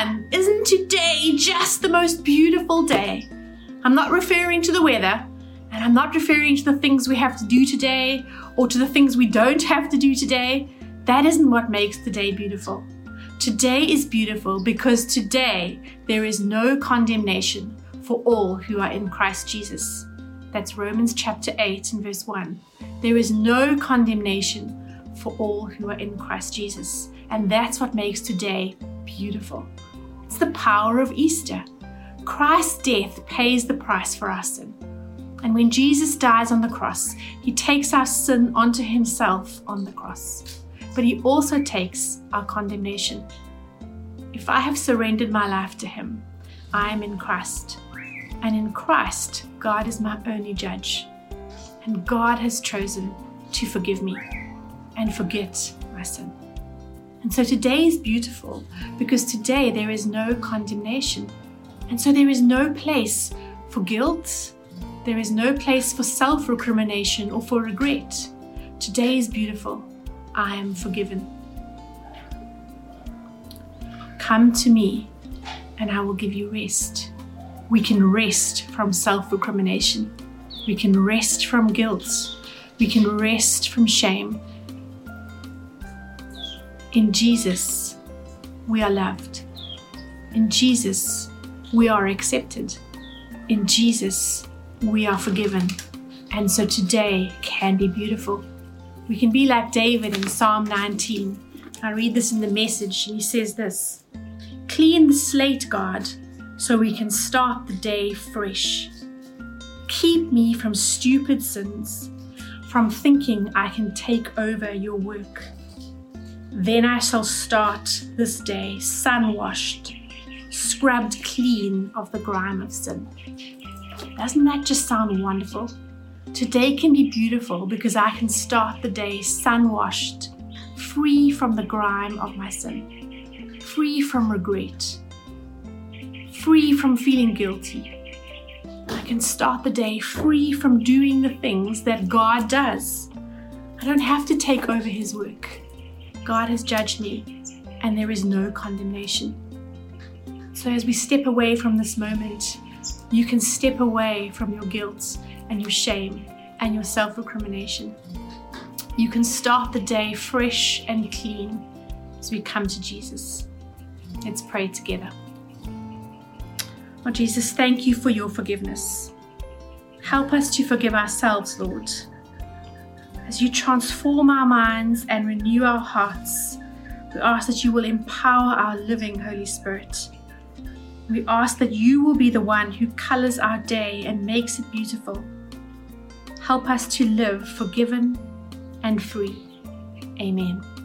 one, isn't today just the most beautiful day? I'm not referring to the weather, and I'm not referring to the things we have to do today or to the things we don't have to do today. That isn't what makes the day beautiful. Today is beautiful because today there is no condemnation for all who are in Christ Jesus. That's Romans chapter 8 and verse 1. There is no condemnation for all who are in Christ Jesus. And that's what makes today beautiful. It's the power of Easter. Christ's death pays the price for our sin. And when Jesus dies on the cross, he takes our sin onto himself on the cross. But he also takes our condemnation. If I have surrendered my life to him, I am in Christ. And in Christ, God is my only judge. And God has chosen to forgive me and forget my sin. And so today is beautiful because today there is no condemnation. And so there is no place for guilt, there is no place for self recrimination or for regret. Today is beautiful. I am forgiven. Come to me and I will give you rest. We can rest from self recrimination. We can rest from guilt. We can rest from shame in Jesus, we are loved. In Jesus, we are accepted. In Jesus, we are forgiven. And so today can be beautiful. We can be like David in Psalm 19. I read this in the message, and he says this Clean the slate, God, so we can start the day fresh. Keep me from stupid sins, from thinking I can take over your work. Then I shall start this day sun washed, scrubbed clean of the grime of sin. Doesn't that just sound wonderful? Today can be beautiful because I can start the day sun washed, free from the grime of my sin, free from regret, free from feeling guilty. I can start the day free from doing the things that God does. I don't have to take over His work. God has judged me, and there is no condemnation. So, as we step away from this moment, you can step away from your guilt and your shame and your self recrimination. You can start the day fresh and clean as we come to Jesus. Let's pray together. Lord Jesus, thank you for your forgiveness. Help us to forgive ourselves, Lord as you transform our minds and renew our hearts, we ask that you will empower our living Holy Spirit. We ask that you will be the one who colors our day and makes it beautiful. Help us to live forgiven and free. Amen.